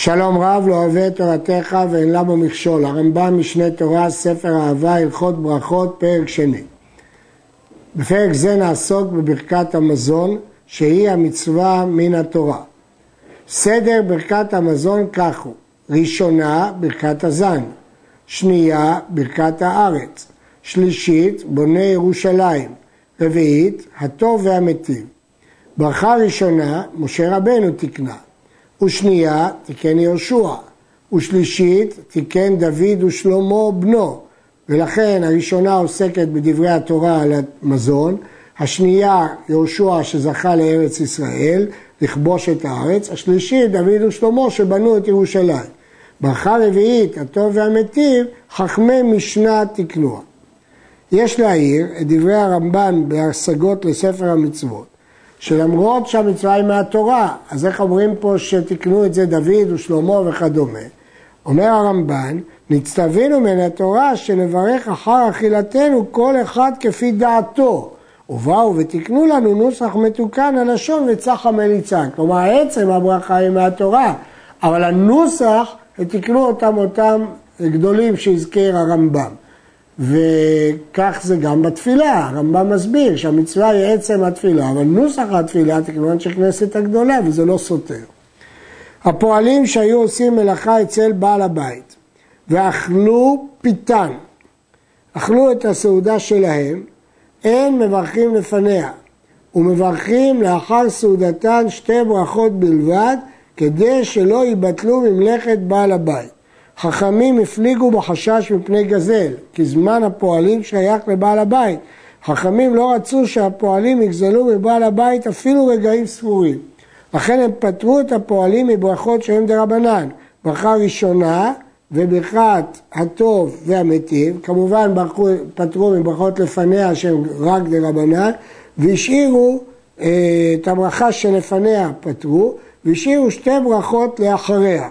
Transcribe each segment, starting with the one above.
שלום רב לא אוהב את תורתך ואין למה מכשול. הרמב"ם משנה תורה, ספר אהבה, הלכות ברכות, פרק שני. בפרק זה נעסוק בברכת המזון, שהיא המצווה מן התורה. סדר ברכת המזון כך הוא, ראשונה, ברכת הזן, שנייה, ברכת הארץ, שלישית, בונה ירושלים, רביעית, הטוב והמטיב. ברכה ראשונה, משה רבנו תקנה, ושנייה, תיקן יהושע, ושלישית, תיקן דוד ושלמה בנו, ולכן הראשונה עוסקת בדברי התורה על המזון, השנייה יהושע שזכה לארץ ישראל, לכבוש את הארץ, השלישית דוד ושלמה שבנו את ירושלים. ברכה רביעית, הטוב והמטיב, חכמי משנה תקנוה. יש להעיר את דברי הרמב"ן בהשגות לספר המצוות, שלמרות שהמצווה היא מהתורה, אז איך אומרים פה שתקנו את זה דוד ושלמה וכדומה? אומר הרמב"ן, נצטווינו מן התורה שנברך אחר אכילתנו כל אחד כפי דעתו. ובאו ותקנו לנו נוסח מתוקן הלשון וצח המליצה. כלומר, עצם הברכה היא מהתורה, אבל הנוסח, תקנו אותם אותם גדולים שהזכיר הרמב"ם. וכך זה גם בתפילה, הרמב"ם מסביר שהמצווה היא עצם התפילה, אבל נוסח התפילה תקנו אנשי כנסת הגדולה וזה לא סותר. הפועלים שהיו עושים מלאכה אצל בעל הבית ואכלו פיתן, אכלו את הסעודה שלהם, אין מברכים לפניה, ומברכים לאחר סעודתן שתי ברכות בלבד, כדי שלא ייבטלו ממלאכת בעל הבית. חכמים הפליגו בחשש מפני גזל, כי זמן הפועלים שייך לבעל הבית. חכמים לא רצו שהפועלים יגזלו מבעל הבית אפילו רגעים ספורים. לכן הם פטרו את הפועלים מברכות שהן דרבנן. ברכה ראשונה וברכת הטוב והמיטיב, כמובן ברכו, פטרו מברכות לפניה שהן רק דרבנן, והשאירו אה, את הברכה שלפניה פטרו, והשאירו שתי ברכות לאחריה.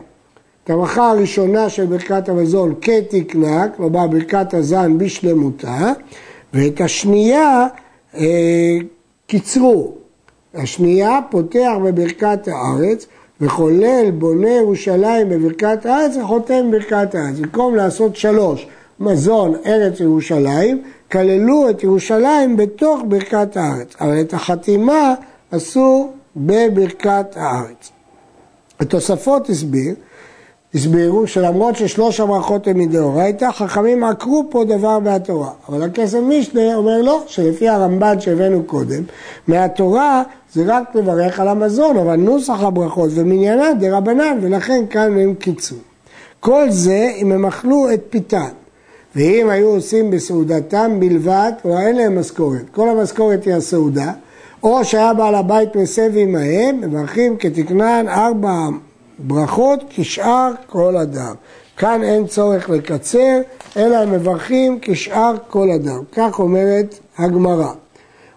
את הברכה הראשונה של ברכת המזון כתקנה, כלומר ברכת הזן בשלמותה, ואת השנייה אה, קיצרו. השנייה פותח בברכת הארץ וחולל בונה ירושלים בברכת הארץ וחותם בברכת הארץ. במקום לעשות שלוש, מזון ארץ ירושלים, כללו את ירושלים בתוך ברכת הארץ, אבל את החתימה עשו בברכת הארץ. התוספות הסביר הסבירו שלמרות ששלוש הברכות הן מדאורייתא, חכמים עקרו פה דבר מהתורה. אבל הכסף משנה אומר לא, שלפי הרמב"ן שהבאנו קודם, מהתורה זה רק לברך על המזון, אבל נוסח הברכות ומניינה דרבנן, ולכן כאן הם קיצור. כל זה אם הם אכלו את פיתן. ואם היו עושים בסעודתם בלבד, כלומר אין להם משכורת, כל המשכורת היא הסעודה, או שהיה בעל הבית מסב עמהם, מברכים כתקנן ארבע ברכות כשאר כל אדם. כאן אין צורך לקצר, אלא הם מברכים כשאר כל אדם. כך אומרת הגמרא.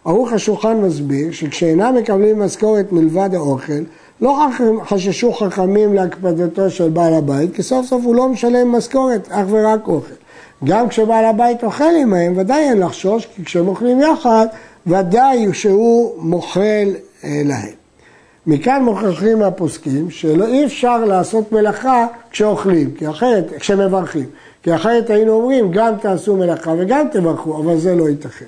ערוך השולחן מסביר שכשאינם מקבלים משכורת מלבד האוכל, לא חששו חכמים להקפדתו של בעל הבית, כי סוף סוף הוא לא משלם משכורת, אך ורק אוכל. גם כשבעל הבית אוכל עמהם, ודאי אין לחשוש, כי כשהם אוכלים יחד, ודאי שהוא מוכל אה, להם. מכאן מוכרחים הפוסקים שאי אפשר לעשות מלאכה כשאוכלים, כי אחרת, כשמברכים, כי אחרת היינו אומרים גם תעשו מלאכה וגם תברכו, אבל זה לא ייתכן.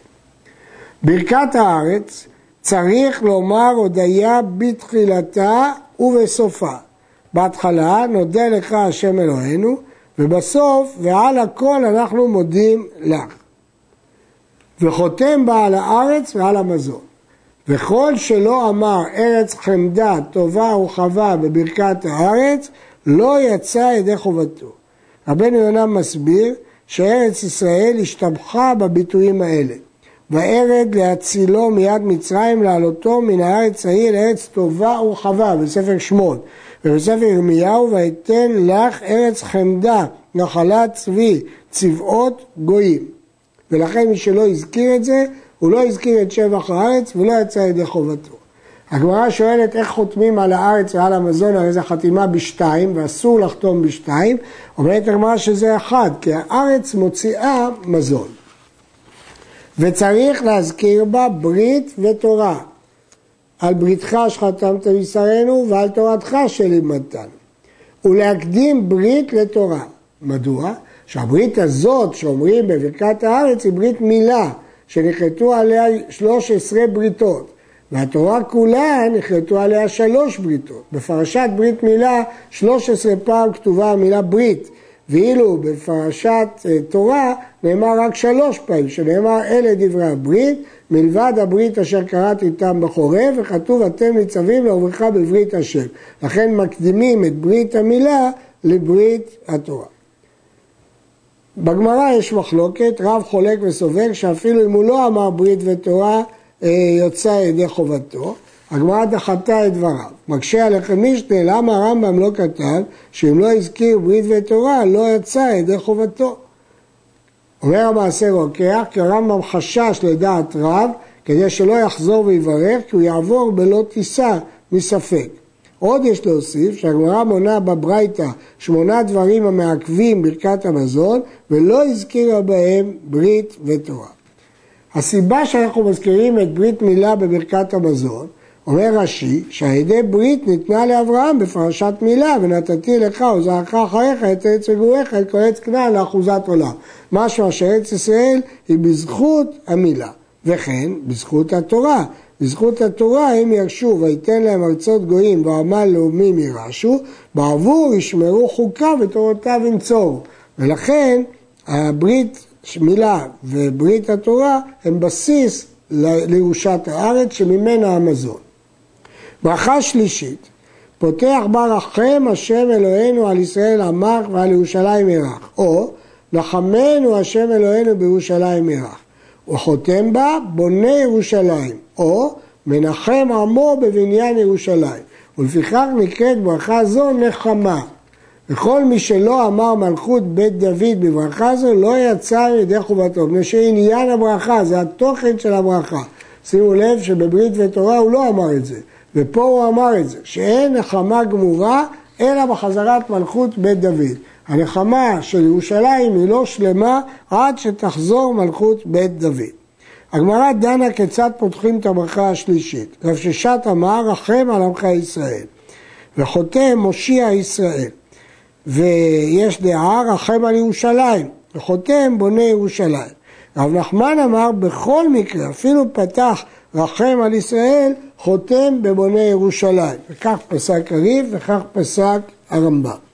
ברכת הארץ צריך לומר הודיה בתחילתה ובסופה. בהתחלה נודה לך השם אלוהינו, ובסוף ועל הכל אנחנו מודים לך. וחותם בה על הארץ ועל המזון. וכל שלא אמר ארץ חמדה, טובה ורחבה בברכת הארץ, לא יצא ידי חובתו. רבנו יונה מסביר שארץ ישראל השתבחה בביטויים האלה. וארד להצילו מיד מצרים, לעלותו מן הארץ ההיא לארץ טובה ורחבה, בספר שמות. ובספר ירמיהו, ויתן לך ארץ חמדה, נחלת צבי, צבאות גויים. ולכן מי שלא הזכיר את זה, הוא לא הזכיר את שבח הארץ ולא יצא ידי חובתו. הגמרא שואלת איך חותמים על הארץ ועל המזון, הרי זו חתימה בשתיים ואסור לחתום בשתיים, אומרת הגמרא שזה אחד, כי הארץ מוציאה מזון. וצריך להזכיר בה ברית ותורה. על בריתך שחתמת בשרנו ועל תורתך שלימדתנו. ולהקדים ברית לתורה. מדוע? שהברית הזאת שאומרים בברכת הארץ היא ברית מילה, שנכרתו עליה 13 בריתות. והתורה כולה נחלטו עליה שלוש בריתות. בפרשת ברית מילה 13 פעם כתובה המילה ברית, ואילו בפרשת אה, תורה נאמר רק שלוש פעמים, שנאמר אלה דברי הברית, מלבד הברית אשר קראתי איתם בחורף, וכתוב אתם ניצבים לעוברך בברית השם. לכן מקדימים את ברית המילה לברית התורה. בגמרא יש מחלוקת, רב חולק וסובר שאפילו אם הוא לא אמר ברית ותורה, אה, יוצא ידי חובתו. הגמרא דחתה את דבריו. מקשה עליכם משנה, למה הרמב"ם לא כתב שאם לא הזכיר ברית ותורה לא יצא ידי חובתו? אומר המעשה רוקח כי הרמב"ם חשש לדעת רב כדי שלא יחזור ויברך כי הוא יעבור בלא טיסה מספק. עוד יש להוסיף שהגמרא מונה בברייתא שמונה דברים המעכבים ברכת המזון ולא הזכירה בהם ברית ותורה. הסיבה שאנחנו מזכירים את ברית מילה בברכת המזון, אומר רש"י, שעל ידי ברית ניתנה לאברהם בפרשת מילה, ונתתי לך וזרעך אחריך את ארץ מגוריך, את כל עץ כנען לאחוזת עולם. משמע שארץ ישראל היא בזכות המילה, וכן בזכות התורה. בזכות התורה הם ירשו ויתן להם ארצות גויים ועמל לאומים ירשו, בעבור ישמרו חוקה ותורותיו ינצורו. ולכן הברית מילה וברית התורה הם בסיס לירושת הארץ שממנה המזון. ברכה שלישית, פותח ברכם השם אלוהינו על ישראל עמך ועל ירושלים ירח, או נחמנו השם אלוהינו בירושלים ירח, וחותם בה בונה ירושלים, או מנחם עמו בבניין ירושלים, ולפיכך נקראת ברכה זו נחמה. וכל מי שלא אמר מלכות בית דוד בברכה זו לא יצא ידי חובתו, מפני שעניין הברכה זה התוכן של הברכה. שימו לב שבברית ותורה הוא לא אמר את זה, ופה הוא אמר את זה, שאין נחמה גמורה אלא בחזרת מלכות בית דוד. הנחמה של ירושלים היא לא שלמה עד שתחזור מלכות בית דוד. הגמרא דנה כיצד פותחים את הברכה השלישית. רב ששת אמר רחם על עמך ישראל וחותם מושיע ישראל ויש דעה רחם על ירושלים וחותם בונה ירושלים. רב נחמן אמר בכל מקרה אפילו פתח רחם על ישראל חותם בבונה ירושלים וכך פסק הריב וכך פסק הרמב"ם.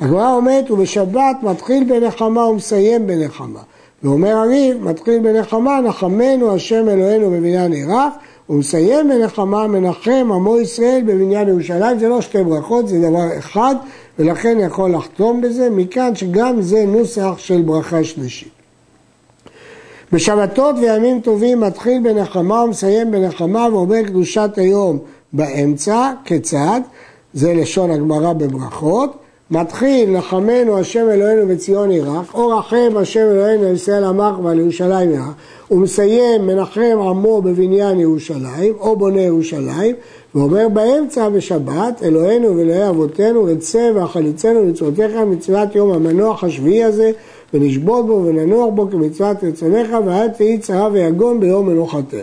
הגמרא אומרת ובשבת מתחיל בנחמה ומסיים בנחמה ואומר הריב, מתחיל בנחמה, נחמנו השם אלוהינו בבניין עירך, ומסיים בנחמה, מנחם עמו ישראל בבניין ירושלים. זה לא שתי ברכות, זה דבר אחד, ולכן יכול לחתום בזה, מכאן שגם זה נוסח של ברכה שלישית. בשבתות וימים טובים מתחיל בנחמה ומסיים בנחמה ואומר קדושת היום באמצע, כיצד? זה לשון הגמרא בברכות. מתחיל נחמנו השם אלוהינו בציון ירח, או רחם השם אלוהינו על ישראל עמך ועל ירושלים ירח, ומסיים מנחם עמו בבניין ירושלים, או בונה ירושלים, ואומר באמצע בשבת, אלוהינו ואלוהי אבותינו, רצה ואכליצנו מצוותיך מצוות יום המנוח השביעי הזה, ונשבות בו וננוח בו כמצוות רצונך, ואל תהי צרה ויגון ביום מנוחתנו.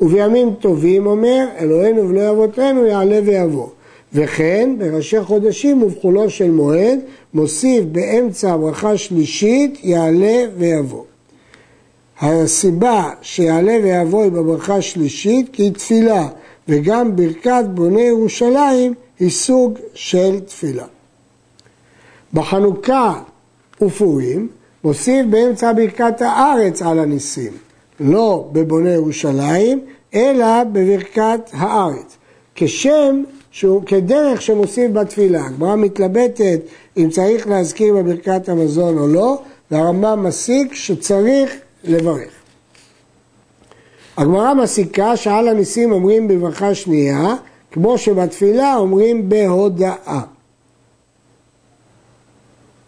ובימים טובים אומר, אלוהינו ואלוהי אבותינו יעלה ויבוא. וכן בראשי חודשים ובחולו של מועד מוסיף באמצע הברכה שלישית יעלה ויבוא. הסיבה שיעלה ויבוא היא בברכה שלישית כי היא תפילה וגם ברכת בוני ירושלים היא סוג של תפילה. בחנוכה ופורים מוסיף באמצע ברכת הארץ על הניסים, לא בבוני ירושלים אלא בברכת הארץ, כשם שהוא כדרך שמוסיף בתפילה. הגמרא מתלבטת אם צריך להזכיר בברכת המזון או לא, והרמב"ם מסיק שצריך לברך. הגמרא מסיקה שעל הניסים אומרים בברכה שנייה, כמו שבתפילה אומרים בהודאה.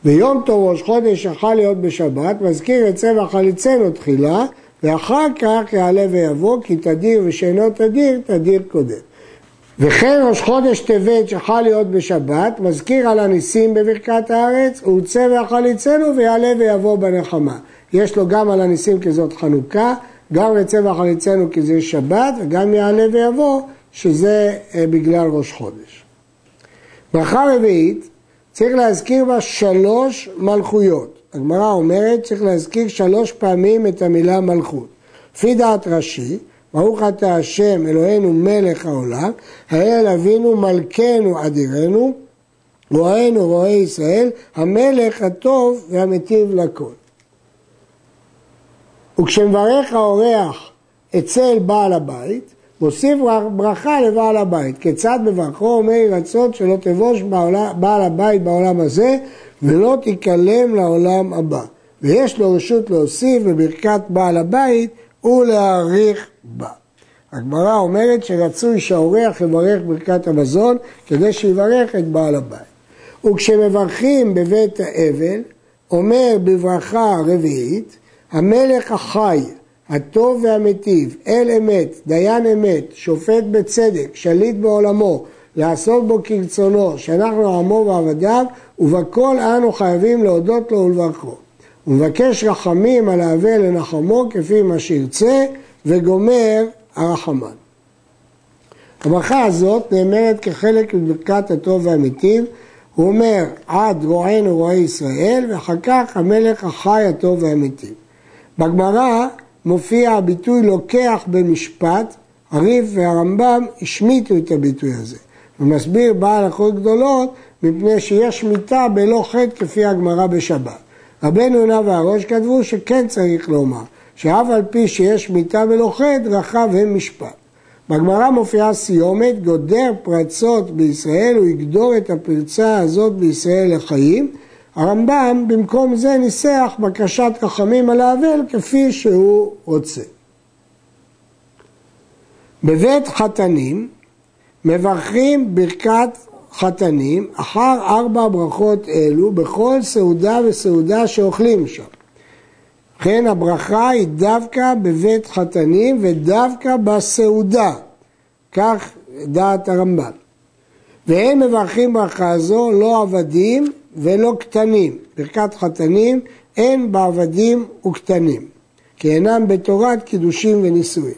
ויום טוב ראש חודש יכול להיות בשבת, מזכיר את צבע חליצנו תחילה, ואחר כך יעלה ויבוא, כי תדיר ושאינו תדיר, תדיר קודם. וכן ראש חודש טבת שיכול להיות בשבת, מזכיר על הניסים בברכת הארץ, ורצה ויחליצנו ויעלה ויבוא בנחמה. יש לו גם על הניסים כי זאת חנוכה, גם רצה ויחליצנו כי זה שבת, וגם יעלה ויבוא שזה אה, בגלל ראש חודש. ברכה רביעית, צריך להזכיר בה שלוש מלכויות. הגמרא אומרת צריך להזכיר שלוש פעמים את המילה מלכות. לפי דעת רש"י, ברוך אתה השם אלוהינו מלך העולם, האל אבינו מלכנו אדירנו, רואינו רואי ישראל, המלך הטוב והמטיב לכל. וכשמברך האורח אצל בעל הבית, מוסיף ברכה לבעל הבית. כיצד מברכו אומר רצון שלא תבוש בעל הבית בעולם הזה ולא תיכלם לעולם הבא. ויש לו רשות להוסיף בברכת בעל הבית ולהאריך בה. הגמרא אומרת שרצוי שהאורח יברך ברכת המזון כדי שיברך את בעל הבית. וכשמברכים בבית האבל, אומר בברכה רביעית, המלך החי, הטוב והמיטיב, אל אמת, דיין אמת, שופט בצדק, שליט בעולמו, לעשות בו כרצונו, שאנחנו עמו ועבדיו, ובכל אנו חייבים להודות לו ולברכו. הוא מבקש רחמים על האבל לנחמו כפי מה שירצה, וגומר הרחמן. הברכה הזאת נאמרת כחלק מברכת הטוב והמיטיב, הוא אומר עד רוענו רועי ישראל, ואחר כך המלך החי הטוב והמיטיב. בגמרא מופיע הביטוי לוקח במשפט, הריף והרמב"ם השמיטו את הביטוי הזה. הוא מסביר בעל הלכות גדולות מפני שיש מיתה בלא חטא כפי הגמרא בשבת. רבנו יונה והראש כתבו שכן צריך לומר, שאף על פי שיש בלא חטא, רחב הם משפט. בגמרא מופיעה סיומת, גודר פרצות בישראל, הוא יגדור את הפרצה הזאת בישראל לחיים. הרמב"ם במקום זה ניסח בקשת חכמים על האבל כפי שהוא רוצה. בבית חתנים מברכים ברכת חתנים אחר ארבע ברכות אלו בכל סעודה וסעודה שאוכלים שם. לכן הברכה היא דווקא בבית חתנים ודווקא בסעודה, כך דעת הרמב"ם. והם מברכים ברכה זו לא עבדים ולא קטנים. ברכת חתנים אין בעבדים וקטנים, כי אינם בתורת קידושים ונישואים.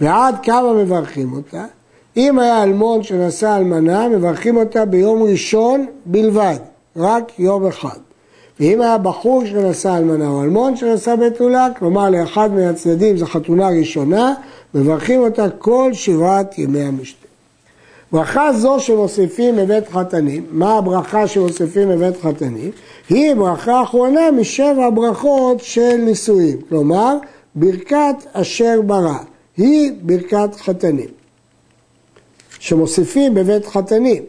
ועד כמה מברכים אותה? אם היה אלמון שנשא אלמנה, מברכים אותה ביום ראשון בלבד, רק יום אחד. ואם היה בחור שנשא אלמנה או אלמון שנשא בתולה, כלומר לאחד מהצדדים זו חתונה ראשונה, מברכים אותה כל שבעת ימי המשתה. ברכה זו שמוסיפים בבית חתנים, מה הברכה שמוסיפים בבית חתנים? היא ברכה אחרונה משבע ברכות של נישואים, כלומר ברכת אשר ברא, היא ברכת חתנים, שמוסיפים בבית חתנים.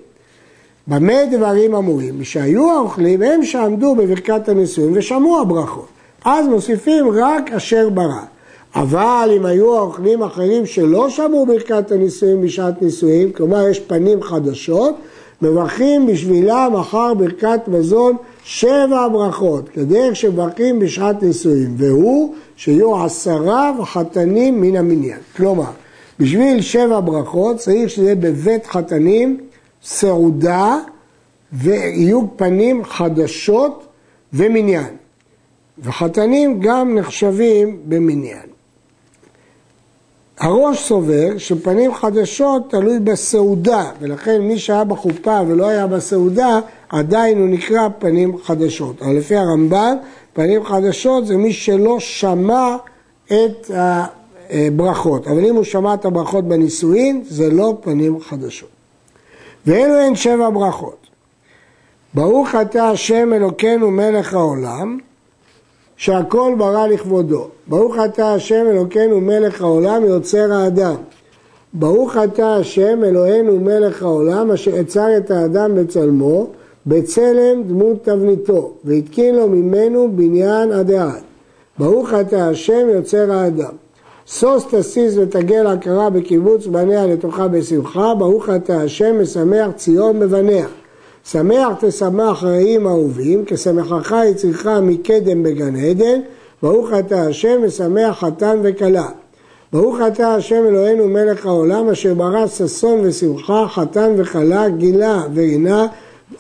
במה דברים אמורים? שהיו האוכלים הם שעמדו בברכת הנישואים ושמעו הברכות. אז מוסיפים רק אשר ברא. אבל אם היו האוכלים אחרים שלא שמעו ברכת הנישואים בשעת נישואים, כלומר יש פנים חדשות, מברכים בשבילם אחר ברכת מזון שבע ברכות, כדרך שמברכים בשעת נישואים, והוא שיהיו עשרה וחתנים מן המניין. כלומר, בשביל שבע ברכות צריך שזה בבית חתנים סעודה ויהיו פנים חדשות ומניין. וחתנים גם נחשבים במניין. הראש סובר שפנים חדשות תלוי בסעודה, ולכן מי שהיה בחופה ולא היה בסעודה, עדיין הוא נקרא פנים חדשות. אבל לפי הרמב"ן, פנים חדשות זה מי שלא שמע את הברכות. אבל אם הוא שמע את הברכות בנישואין, זה לא פנים חדשות. ואלו הן שבע ברכות. ברוך אתה השם אלוקינו מלך העולם, שהכל ברא לכבודו. ברוך אתה השם אלוקינו מלך העולם יוצר האדם. ברוך אתה השם אלוהינו מלך העולם אשר יצר את האדם בצלמו בצלם דמות תבניתו והתקין לו ממנו בניין עד העד. ברוך אתה השם יוצר האדם. סוס תסיס ותגל עקרה בקיבוץ בניה לתוכה בשמחה, ברוך אתה השם משמח ציון בבניה. שמח תשמח רעים אהובים, כשמחך יצריך מקדם בגן עדן, ברוך אתה השם משמח חתן וכלה. ברוך אתה השם אלוהינו מלך העולם אשר ברא ששון ושמחה, חתן וכלה, גילה ורינה,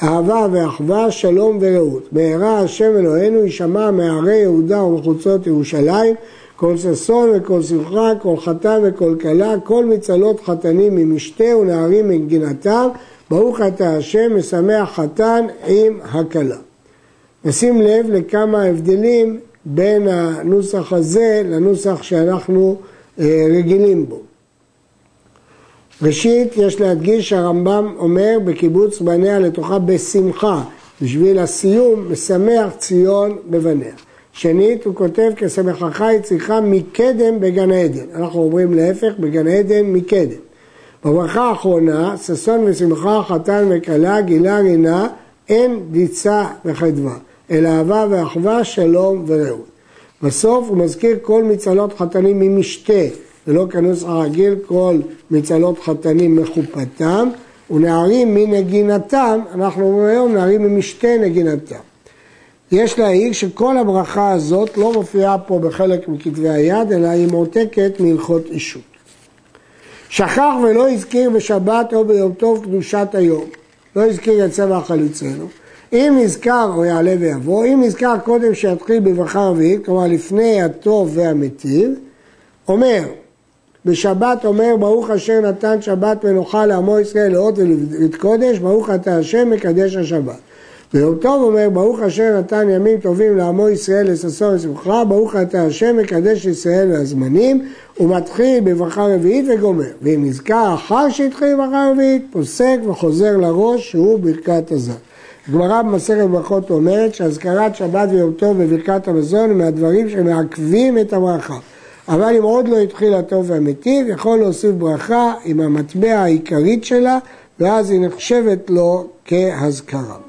אהבה ואחווה, שלום ורעות. מהרה השם אלוהינו יישמע מערי יהודה ומחוצות ירושלים, כל ששון וכל שמחה, כל חתן וכל כלה, כל מצלות חתנים ממשתה ונערים מגינתם, ברוך אתה השם משמח חתן עם הכלה. נשים לב לכמה הבדלים בין הנוסח הזה לנוסח שאנחנו אה, רגילים בו. ראשית, יש להדגיש שהרמב"ם אומר בקיבוץ בניה לתוכה בשמחה, בשביל הסיום, משמח ציון בבניה. שנית, הוא כותב כשמחך יצריך מקדם בגן עדן. אנחנו אומרים להפך, בגן עדן מקדם. בברכה האחרונה, ששון ושמחה, חתן וכלה, גילה רינה, אין דיצה וחדווה, אלא אהבה ואחווה, שלום ורעות. בסוף הוא מזכיר כל מצלות חתנים ממשתה, ולא כנוסח הרגיל כל מצלות חתנים מחופתם, ונערים מנגינתם, אנחנו אומרים היום נערים ממשתה נגינתם. יש להעיר שכל הברכה הזאת לא מופיעה פה בחלק מכתבי היד, אלא היא מועתקת מהלכות אישות. שכח ולא הזכיר בשבת או ביום טוב קדושת היום. לא הזכיר את צבע חליצנו. אם נזכר או יעלה ויבוא, אם נזכר קודם שיתחיל בברכה רביעית, כלומר לפני הטוב והמיטיב, אומר, בשבת אומר ברוך אשר נתן שבת מנוחה לעמו ישראל לאות ולבית קודש, ברוך אתה השם מקדש השבת. ויום טוב אומר ברוך אשר נתן ימים טובים לעמו ישראל לששון ושמחה, ברוך אתה השם מקדש ישראל והזמנים, ומתחיל בברכה רביעית וגומר. ואם נזכר אחר שהתחיל בברכה רביעית, פוסק וחוזר לראש שהוא ברכת הזר. הגמרא במסכת ברכות אומרת שהזכרת שבת ויום טוב בברכת המזון הם מהדברים שמעכבים את הברכה. אבל אם עוד לא התחיל הטוב והמיטיב, יכול להוסיף ברכה עם המטבע העיקרית שלה, ואז היא נחשבת לו כהזכרה.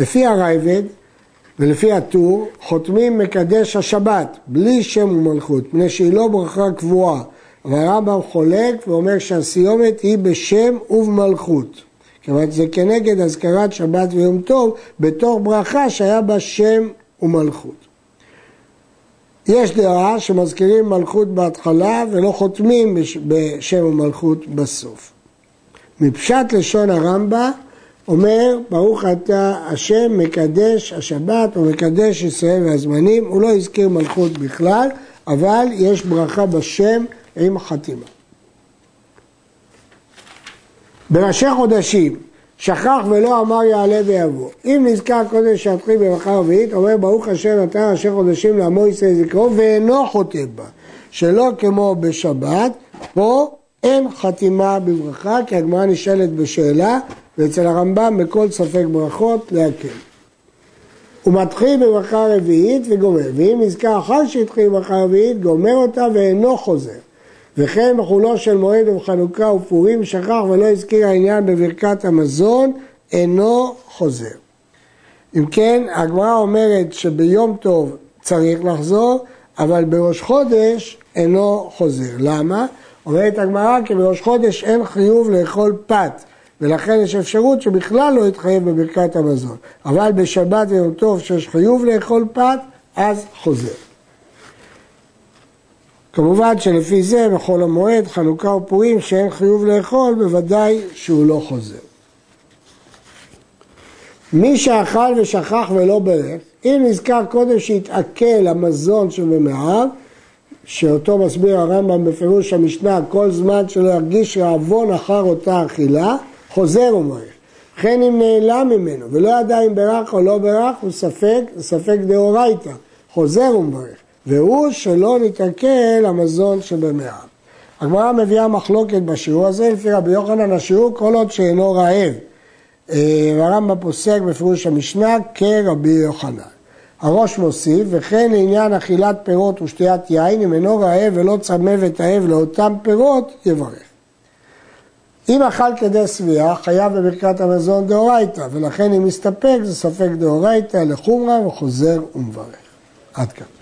לפי הרייבד ולפי הטור, חותמים מקדש השבת, בלי שם ומלכות, מפני שהיא לא ברכה קבועה. אבל הרמב"ם חולק ואומר שהסיומת היא בשם ובמלכות. כיוון זה כנגד אזכרת שבת ויום טוב בתור ברכה שהיה בה שם ומלכות. יש דעה שמזכירים מלכות בהתחלה ולא חותמים בשם ומלכות בסוף. מפשט לשון הרמב"ם אומר ברוך אתה השם מקדש השבת ומקדש ישראל והזמנים, הוא לא הזכיר מלכות בכלל, אבל יש ברכה בשם עם חתימה. בראשי חודשים שכח ולא אמר יעלה ויבוא. אם נזכר קודם שיתחיל בברכה רביעית, אומר ברוך השם נתן ראשי חודשים לעמו ישראל זכרו ואינו חוטא בה. שלא כמו בשבת, פה אין חתימה בברכה, כי הגמרא נשאלת בשאלה, ואצל הרמב"ם בכל ספק ברכות להקל. הוא מתחיל בברכה רביעית וגומר, ואם נזכר אחר שהתחיל בברכה רביעית, גומר אותה ואינו חוזר. וכן בחולו של מועד ובחנוכה ופורים שכח ולא הזכיר העניין בברכת המזון, אינו חוזר. אם כן, הגמרא אומרת שביום טוב צריך לחזור, אבל בראש חודש אינו חוזר. למה? אומרת הגמרא כי בראש חודש אין חיוב לאכול פת, ולכן יש אפשרות שבכלל לא יתחייב בברכת המזון. אבל בשבת ויום טוב שיש חיוב לאכול פת, אז חוזר. כמובן שלפי זה בחול המועד, חנוכה ופורים, שאין חיוב לאכול, בוודאי שהוא לא חוזר. מי שאכל ושכח ולא ברך, אם נזכר קודם שהתעכל המזון שבמעיו, שאותו מסביר הרמב"ם בפירוש המשנה, כל זמן שלא ירגיש רעבון אחר אותה אכילה, חוזר ומברך. וכן אם נעלם ממנו ולא ידע אם ברך או לא ברך, הוא ספק, ספק דאורייתא, חוזר ומברך. והוא שלא נתעכל המזון שבמאה. הגמרא מביאה מחלוקת בשיעור הזה, לפי רבי יוחנן השיעור כל עוד שאינו רעב. והרמב"ם פוסק בפירוש המשנה כרבי יוחנן. הראש מוסיף, וכן לעניין אכילת פירות ושתיית יין, אם אינו רעב ולא צמא ותאב לאותם פירות, יברך. אם אכל כדי שביעה, חייב בברכת המזון דאורייתא, ולכן אם מסתפק זה ספק דאורייתא לחומרא וחוזר ומברך. עד כאן.